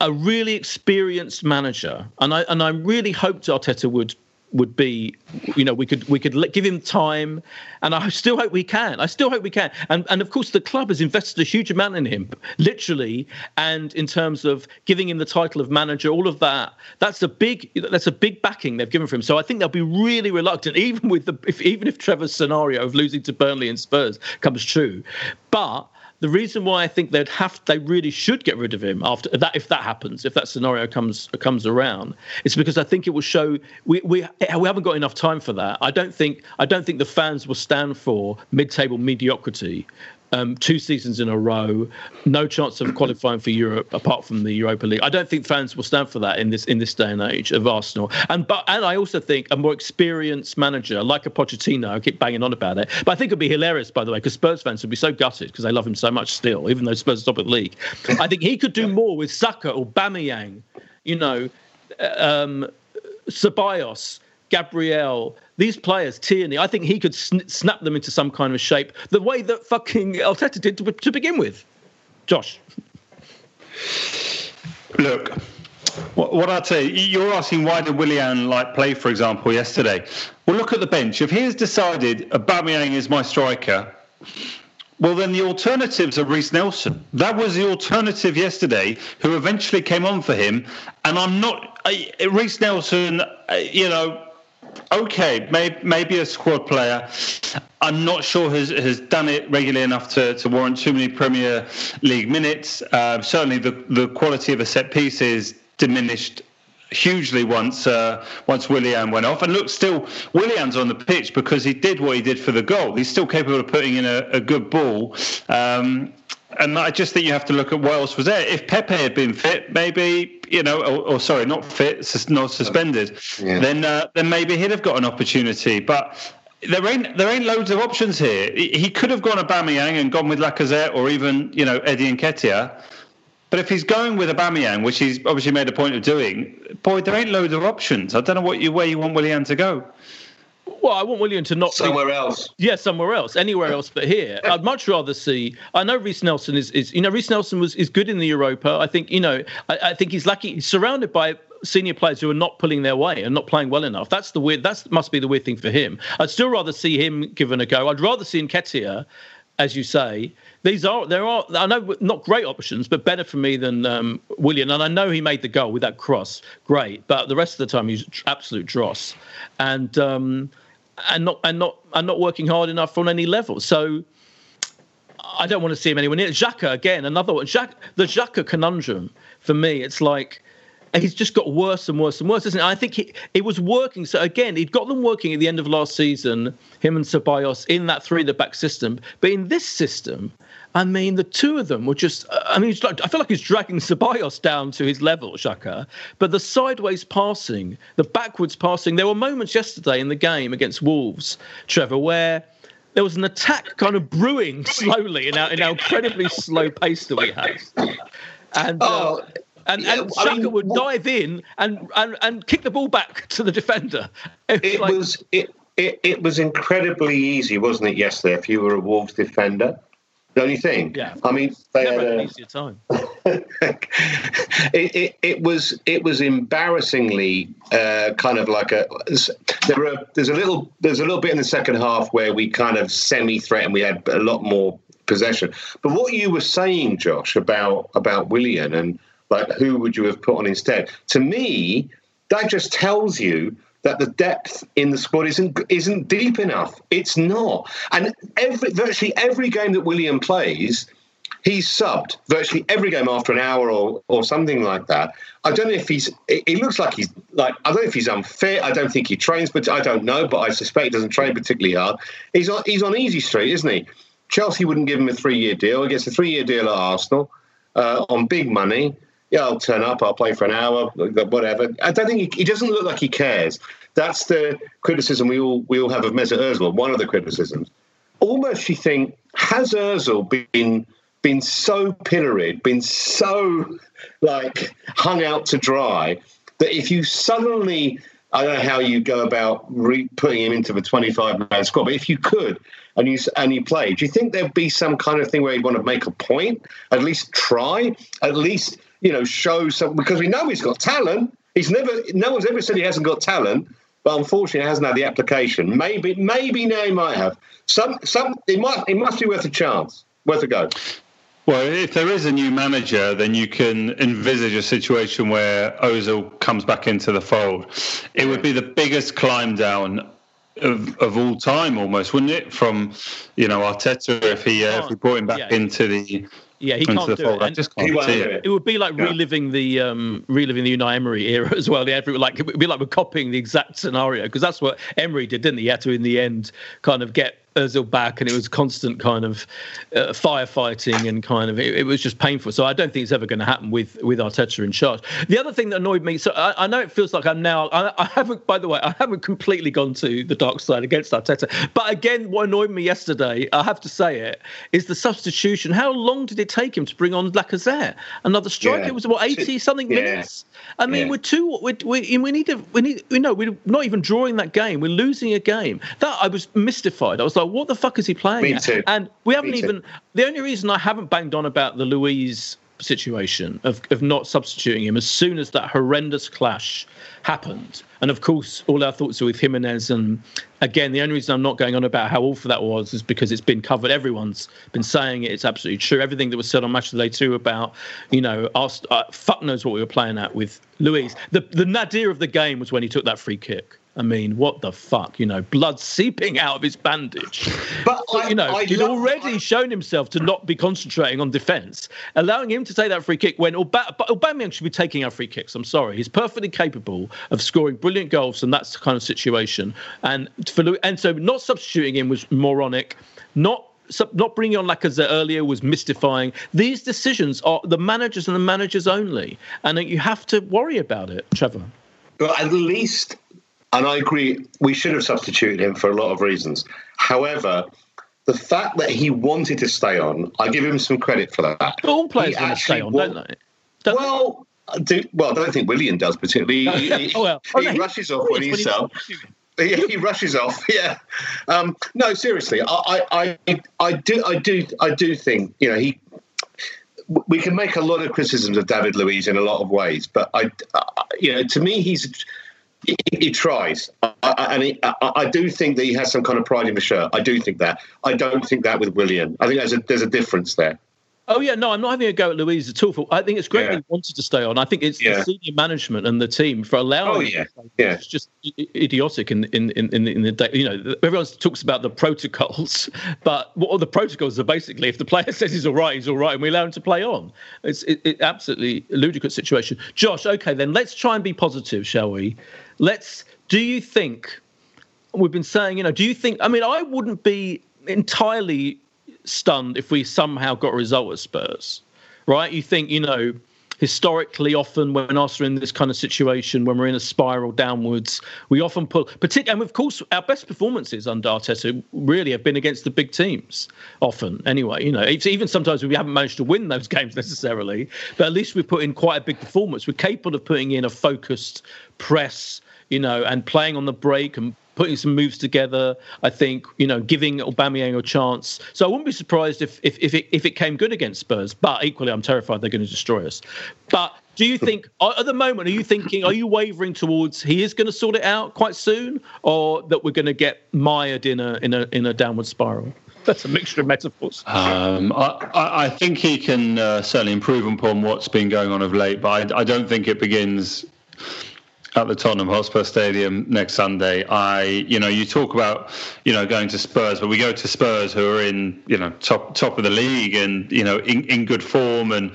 a really experienced manager, and I and I really hoped Arteta would would be, you know, we could we could give him time, and I still hope we can. I still hope we can. And and of course, the club has invested a huge amount in him, literally, and in terms of giving him the title of manager, all of that. That's a big that's a big backing they've given for him. So I think they'll be really reluctant, even with the if, even if Trevor's scenario of losing to Burnley and Spurs comes true, but the reason why I think they'd have they really should get rid of him after that if that happens if that scenario comes comes around it's because I think it will show we we we haven't got enough time for that. I don't think I don't think the fans will stand for mid-table mediocrity um, two seasons in a row, no chance of qualifying for Europe apart from the Europa League. I don't think fans will stand for that in this in this day and age of Arsenal. And but and I also think a more experienced manager like a Pochettino. I keep banging on about it, but I think it'd be hilarious by the way because Spurs fans would be so gutted because they love him so much still, even though Spurs are top of the league. I think he could do more with Saka Aubameyang, you know, um, Ceballos. Gabriel, these players, Tierney, I think he could sn- snap them into some kind of shape the way that fucking Arteta did to, to begin with. Josh. Look, what, I'd say, you're asking why did Willian like play, for example, yesterday? Well, look at the bench. If he has decided Aubameyang is my striker, well, then the alternatives are Reiss Nelson. That was the alternative yesterday, who eventually came on for him. And I'm not I, Reiss Nelson. uh, You know, okay, may, maybe a squad player. I'm not sure has has done it regularly enough to, to warrant too many Premier League minutes. Uh, certainly, the the quality of a set piece is diminished hugely once uh, once Willian went off. And look, still Willian's on the pitch because he did what he did for the goal. He's still capable of putting in a, a good ball. Um, and I just think you have to look at what else was there. If Pepe had been fit, maybe you know, or, or sorry, not fit, not suspended, Yeah. then uh, then maybe he'd have got an opportunity. But there ain't there ain't loads of options here. He, could have gone Aubameyang and gone with Lacazette or even you know Eddie and Nketiah. But if he's going with a Aubameyang, which he's obviously made a point of doing, boy, there ain't loads of options. I don't know what you where you want Willian to go. Well, I want William to not somewhere else. Yeah, somewhere else, anywhere else but here. I'd much rather see. I know Reiss Nelson is, is you know, Reiss Nelson was is good in the Europa. I think you know, I, I think he's lucky. He's surrounded by senior players who are not pulling their way and not playing well enough. That's the weird. That must be the weird thing for him. I'd still rather see him given a go. I'd rather see Nketiah, as you say. These are there are I know not great options, but better for me than um, William. And I know he made the goal with that cross, great. But the rest of the time he's absolute dross, and um, and not and not and not working hard enough on any level. So I don't want to see him anywhere near. Xhaka again, another one. Xhaka, the Xhaka conundrum for me, it's like he's just got worse and worse and worse, isn't it? I think he, it was working. So again, he'd got them working at the end of last season, him and Ceballos in that three the back system. But in this system, I mean, the two of them were just. I mean, like, I feel like he's dragging Ceballos down to his level, Xhaka. But the sideways passing, the backwards passing, there were moments yesterday in the game against Wolves, Trevor, where there was an attack kind of brewing slowly in our, in our incredibly slow pace that we had. And, uh, and, yeah, and I mean, would dive in and, and, and kick the ball back to the defender. It was It like- was it. it, it was incredibly easy, wasn't it, yesterday, if you were a Wolves defender? Don't you think? Yeah. I mean, they Never had an easier time. it, it, it was it was embarrassingly uh, kind of like a there are there's a little there's a little bit in the second half where we kind of semi threatened we had a lot more possession but what you were saying Josh about about Willian and like who would you have put on instead to me that just tells you that the depth in the squad isn't isn't deep enough it's not and every virtually every game that William plays he's subbed virtually every game after an hour or, or something like that. I don't know if he's. It looks like he's like. I don't know if he's unfit. I don't think he trains, but I don't know. But I suspect he doesn't train particularly hard. He's on. He's on easy street, isn't he? Chelsea wouldn't give him a three-year deal. He gets a three-year deal at Arsenal uh, on big money. Yeah, I'll turn up. I'll play for an hour, whatever. I don't think he, he doesn't look like he cares. That's the criticism we all we all have of Mesut Ozil. One of the criticisms. Almost, you think has Ozil been been so pilloried, been so like hung out to dry that if you suddenly, I don't know how you go about re- putting him into the 25 man squad, but if you could and you and you play, do you think there'd be some kind of thing where he'd want to make a point, at least try, at least you know show some because we know he's got talent. He's never, no one's ever said he hasn't got talent. But unfortunately, hasn't had the application. Maybe, maybe now he might have. Some, some. It might. It must be worth a chance. Worth a go. Well, if there is a new manager, then you can envisage a situation where Ozil comes back into the fold. It would be the biggest climb down of, of all time, almost, wouldn't it? From you know Arteta, if he uh, if he brought him back Yeah. into the Yeah, he can't do it. I just can't see it. It would be like Yeah. reliving the um, reliving the Unai Emery era as well. The every like it would be like we're copying the exact scenario because that's what Emery did, didn't he? He had to in the end kind of get Özil back, and it was constant kind of uh, firefighting and kind of it, it was just painful. So I don't think it's ever going to happen with with Arteta in charge. The other thing that annoyed me, so I, I know it feels like I'm now I, I haven't by the way I haven't completely gone to the dark side against Arteta, but again, what annoyed me yesterday, I have to say it, is the substitution. How long did it take him to bring on Lacazette? Another striker. Yeah. It was what eighty something Yeah. minutes. I mean, Yeah. we're two. We, we, we need to. We need. You know we're not even drawing that game. We're losing a game. That I was mystified. I was like, what the fuck is he playing? Me at? too. And we haven't Me too. even. The only reason I haven't banged on about the Luiz situation of, of not substituting him as soon as that horrendous clash happened. And of course, all our thoughts are with Jimenez. And again, the only reason I'm not going on about how awful that was is because it's been covered. Everyone's been saying it. It's absolutely true. Everything that was said on Match of the Day too about, you know, us, uh, fuck knows what we were playing at with Luiz. The the nadir of the game was when he took that free kick. I mean, what the fuck? You know, blood seeping out of his bandage. But So, you know, I he'd love- already shown himself to not be concentrating on defence, allowing him to take that free kick when Aubame- Aubameyang should be taking our free kicks. I'm sorry, he's perfectly capable of scoring brilliant goals in that kind of situation. And for and so not substituting him was moronic. Not sub- not bringing on Lacazette earlier was mystifying. These decisions are the managers and the managers only, and you have to worry about it, Trevor. But at least, and I agree, we should have substituted him for a lot of reasons. However, the fact that he wanted to stay on, I give him some credit for that. But all players He want to stay on, wa- don't they? well, I do, well, I don't think William does particularly. He, he- Oh, well. Oh, he he- rushes off when he's sub. Yeah, he rushes off. Yeah. Um, no, seriously, I, I, I, I do, I do, I do think you know he. We can make a lot of criticisms of David Luiz in a lot of ways, but I, I you know, to me, he's he, he tries, I, I, and he, I, I do think that he has some kind of pride in the shirt. I do think that. I don't think that with William. I think there's a there's a difference there. Oh yeah, no, I'm not having a go at Luiz at all. I think it's great Yeah. that he wanted to stay on. I think it's Yeah. the senior management and the team for allowing. Oh him yeah, yeah. It's just idiotic in in in in the, in the day. You know, everyone talks about the protocols, but what are the protocols are basically if the player says he's all right, he's all right, and we allow him to play on. It's it, it absolutely ludicrous situation. Josh, okay, then let's try and be positive, shall we? Let's. Do you think? we've been saying, you know, do you think? I mean, I wouldn't be entirely stunned if we somehow got a result at Spurs, right? You think, you know, historically, often when us are in this kind of situation, when we're in a spiral downwards, we often pull, particularly, and of course, our best performances under Arteta really have been against the big teams, often, anyway. You know, even sometimes we haven't managed to win those games necessarily, but at least we put in quite a big performance. We're capable of putting in a focused press you know, and playing on the break and putting some moves together. I think you know giving Aubameyang a chance. So I wouldn't be surprised if if if it, if it came good against Spurs. But equally, I'm terrified they're going to destroy us. But do you think at the moment are you thinking are you wavering towards he is going to sort it out quite soon, or that we're going to get mired in a in a in a downward spiral? That's a mixture of metaphors. Um, I, I, think he can uh, certainly improve upon what's been going on of late, but I, I don't think it begins at the Tottenham Hotspur Stadium next Sunday. I, you know, you talk about, you know, going to Spurs, but we go to Spurs who are in, you know, top top of the league and you know in, in good form and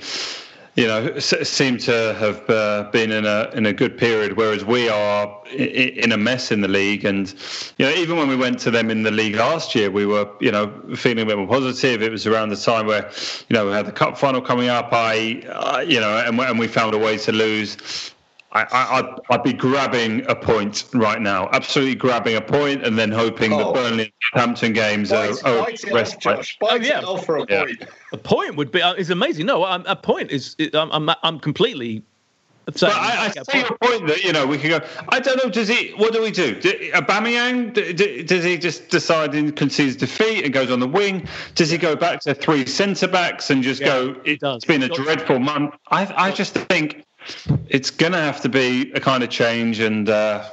you know seem to have uh, been in a in a good period, whereas we are in a mess in the league. And you know, even when we went to them in the league last year, we were you know feeling a bit more positive. It was around the time where you know we had the cup final coming up. I, uh, you know, and, and we found a way to lose. I, would I'd be grabbing a point right now, absolutely grabbing a point, and then hoping oh. the Burnley Hampton games bite, are, are rest. Josh, oh yeah, for a yeah. point. A point would be uh, is amazing. No, um, a point is I'm I'm, I'm completely. But I, I see your point that you know we can go. I don't know. Does he? What do we do? do Aubameyang? does he just decide and concedes defeat and goes on the wing? Does he go back to three centre backs and just yeah, go? It, has been a dreadful month. I I just think it's going to have to be a kind of change. And uh,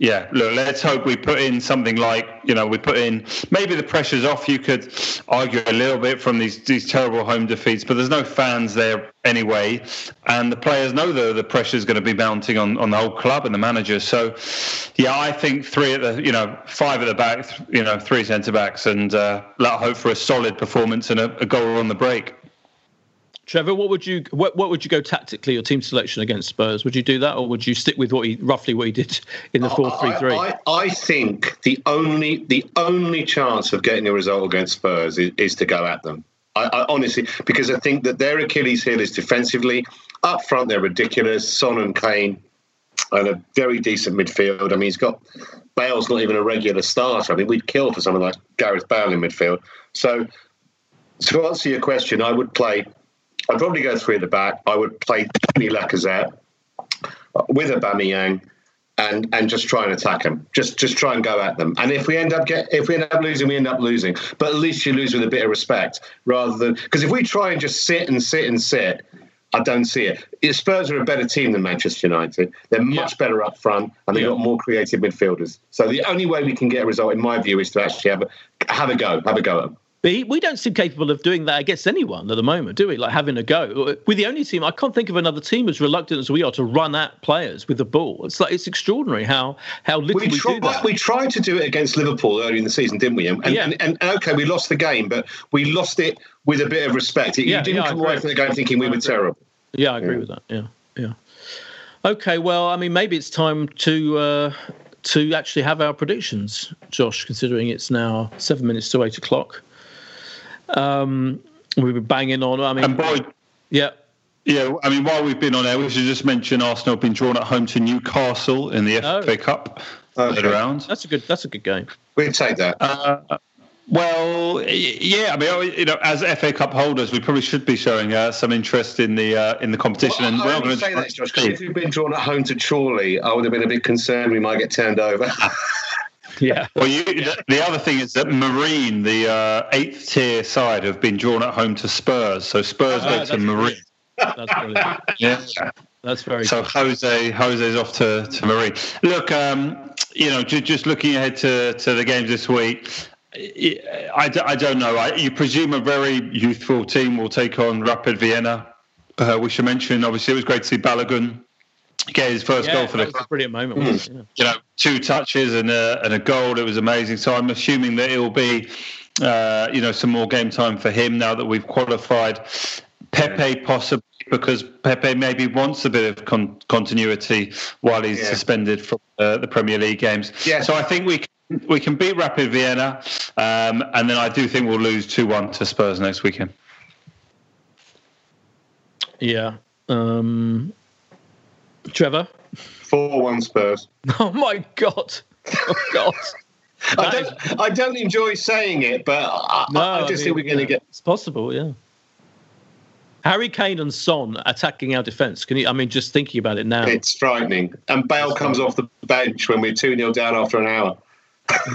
yeah, look, let's hope we put in something like, you know, we put in maybe the pressure's off. You could argue a little bit from these, these terrible home defeats, but there's no fans there anyway. And the players know that the pressure is going to be mounting on, on the whole club and the manager. So, yeah, I think three at the, you know, five at the back, you know, three centre backs, and uh, let hope for a solid performance and a, a goal on the break. Trevor, what would you what, what would you go tactically your team selection against Spurs? Would you do that, or would you stick with what he roughly what he did in the four three three? I think the only the only chance of getting a result against Spurs is, is to go at them. I, I, honestly, because I think that their Achilles heel is defensively. Up front, they're ridiculous. Son and Kane, and a very decent midfield. I mean, he's got Bale's not even a regular starter. I mean, we'd kill for someone like Gareth Bale in midfield. So, to answer your question, I would play I'd probably go three at the back. I would play Tony Lacazette uh, with Aubameyang and and just try and attack them. Just just try and go at them. And if we end up get if we end up losing, we end up losing. But at least you lose with a bit of respect rather than because if we try and just sit and sit and sit, I don't see it. Spurs are a better team than Manchester United. They're much yeah. better up front and they've yeah. got more creative midfielders. So the only way we can get a result, in my view, is to actually have a have a go, have a go at them. But he, we don't seem capable of doing that against anyone at the moment, do we? Like having a go. We're the only team. I can't think of another team as reluctant as we are to run at players with the ball. It's like it's extraordinary how how little we, we do that. We tried to do it against Liverpool early in the season, didn't we? And, yeah. and, and, and, okay, we lost the game, but we lost it with a bit of respect. Yeah, you didn't yeah, come away from the game thinking we were terrible. Yeah, I agree yeah. with that. Yeah, yeah. Okay, well, I mean, maybe it's time to. Uh, to actually have our predictions, Josh, considering it's now seven minutes to eight o'clock. Um, we were banging on. I mean, and boy, yeah. Yeah, I mean, while we've been on air, we should just mention Arsenal have been drawn at home to Newcastle in the oh. FA Cup okay. round. That's a good. That's a good game. We'd take that. Uh, well, yeah. I mean, you know, as FA Cup holders, we probably should be showing uh, some interest in the uh, in the competition. Well, and we're going to say that, Josh. Because if we'd been drawn at home to Chorley, I would have been a bit concerned we might get turned over. Yeah. Well, you, the other thing is that Marine, the uh, eighth tier side, have been drawn at home to Spurs. So Spurs go to Marine. That's brilliant. yeah. That's very. So good. Jose, Jose's off to, to Marine. Look, um, you know, just, just looking ahead to, to the games this week. I, I don't know. I, you presume a very youthful team will take on Rapid Vienna. Uh, we should mention, obviously, it was great to see Balogun get his first yeah, goal for the club. brilliant moment. Mm. Yeah. You know, two touches and a, and a goal. It was amazing. So I'm assuming that it will be, uh, you know, some more game time for him now that we've qualified. Pepe possibly because Pepe maybe wants a bit of con- continuity while he's yeah. suspended from uh, the Premier League games. Yeah. So I think we can, we can beat Rapid Vienna, um, and then I do think we'll lose two one to Spurs next weekend. Yeah. Um, Trevor? 4 1 Spurs. Oh my God. Oh God. I, don't, is... I don't enjoy saying it, but I, no, I just I mean, think we're going to yeah, get. It's possible, yeah. Harry Kane and Son attacking our defence. Can you? I mean, just thinking about it now, it's frightening. And Bale comes off the bench when we're two 0 down after an hour.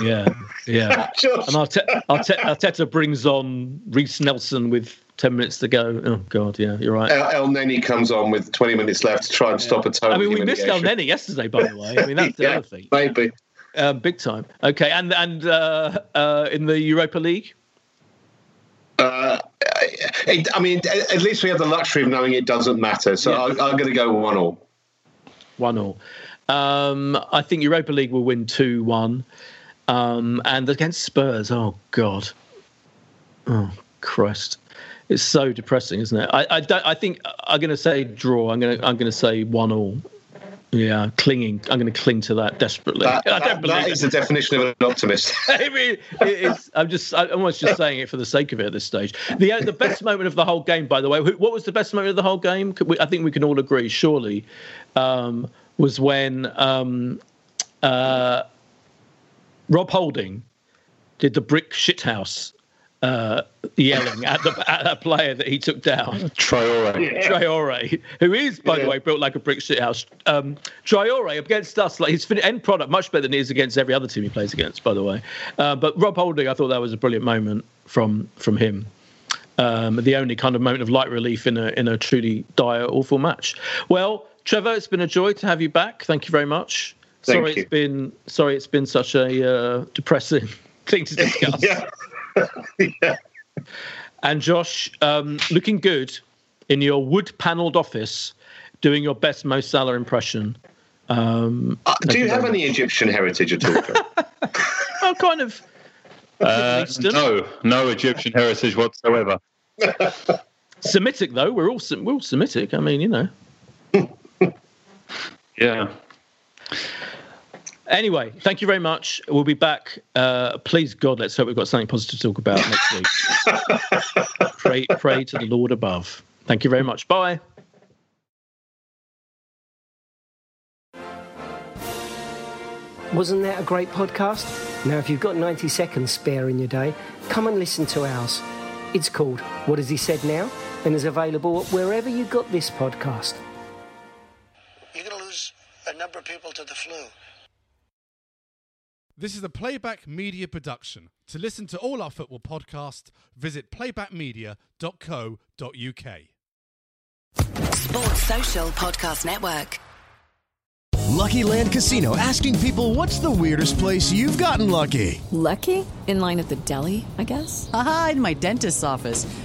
Yeah, yeah. and Arteta, Arteta brings on Reiss Nelson with 10 minutes to go. Oh, God, yeah, you're right. El, Elneny comes on with 20 minutes left to try and yeah. stop a total. I mean, we missed Elneny yesterday, by the way. I mean, that's the yeah, other thing. Maybe. Uh, big time. Okay, and and uh, uh, in the Europa League? Uh, I mean, at least we have the luxury of knowing it doesn't matter. So yeah. I'm, I'm going to go one all. One all. Um, I think Europa League will win two one, um, and against Spurs. Oh God. Oh Christ. It's so depressing, isn't it? I, I don't. I think I'm going to say draw. I'm going to. I'm going to say one all. Yeah, clinging. I'm going to cling to that desperately. That, I don't believe that is the definition of an optimist. I mean, it's, I'm just, I'm almost just saying it for the sake of it at this stage. The uh, the best moment of the whole game, by the way, what was the best moment of the whole game? I think we can all agree, surely, um, was when um, uh, Rob Holding did the brick shithouse uh, yelling at the at that player that he took down. Traore. Yeah. Traore, who is, by yeah. the way, built like a brick shit house. Um, Traore against us, like his end product much better than he is against every other team he plays against, by the way. Uh, but Rob Holding, I thought that was a brilliant moment from from him. Um, the only kind of moment of light relief in a in a truly dire, awful match. Well, Trevor, it's been a joy to have you back. Thank you very much. Thank sorry, you. it's been sorry, it's been such a uh, depressing thing to discuss. yeah. Yeah. And Josh, um, looking good in your wood panelled office, doing your best Mo Salah impression. Um, uh, do you have any Egyptian heritage at all? oh, kind of. Uh, no, no Egyptian heritage whatsoever. Semitic, though. We're all we're all Semitic. I mean, you know. yeah. Anyway, thank you very much. We'll be back. Uh, please God, let's hope we've got something positive to talk about next week. pray, pray to the Lord above. Thank you very much. Bye. Wasn't that a great podcast? Now, if you've got 90 seconds spare in your day, come and listen to ours. It's called What Has He Said Now? and is available wherever you got this podcast. You're going to lose a number of people to the flu. This is a Playback Media production. To listen to all our football podcasts, visit playbackmedia.co.uk. Sports Social Podcast Network. Lucky Land Casino asking people what's the weirdest place you've gotten lucky? Lucky? In line at the deli, I guess? Aha, in my dentist's office.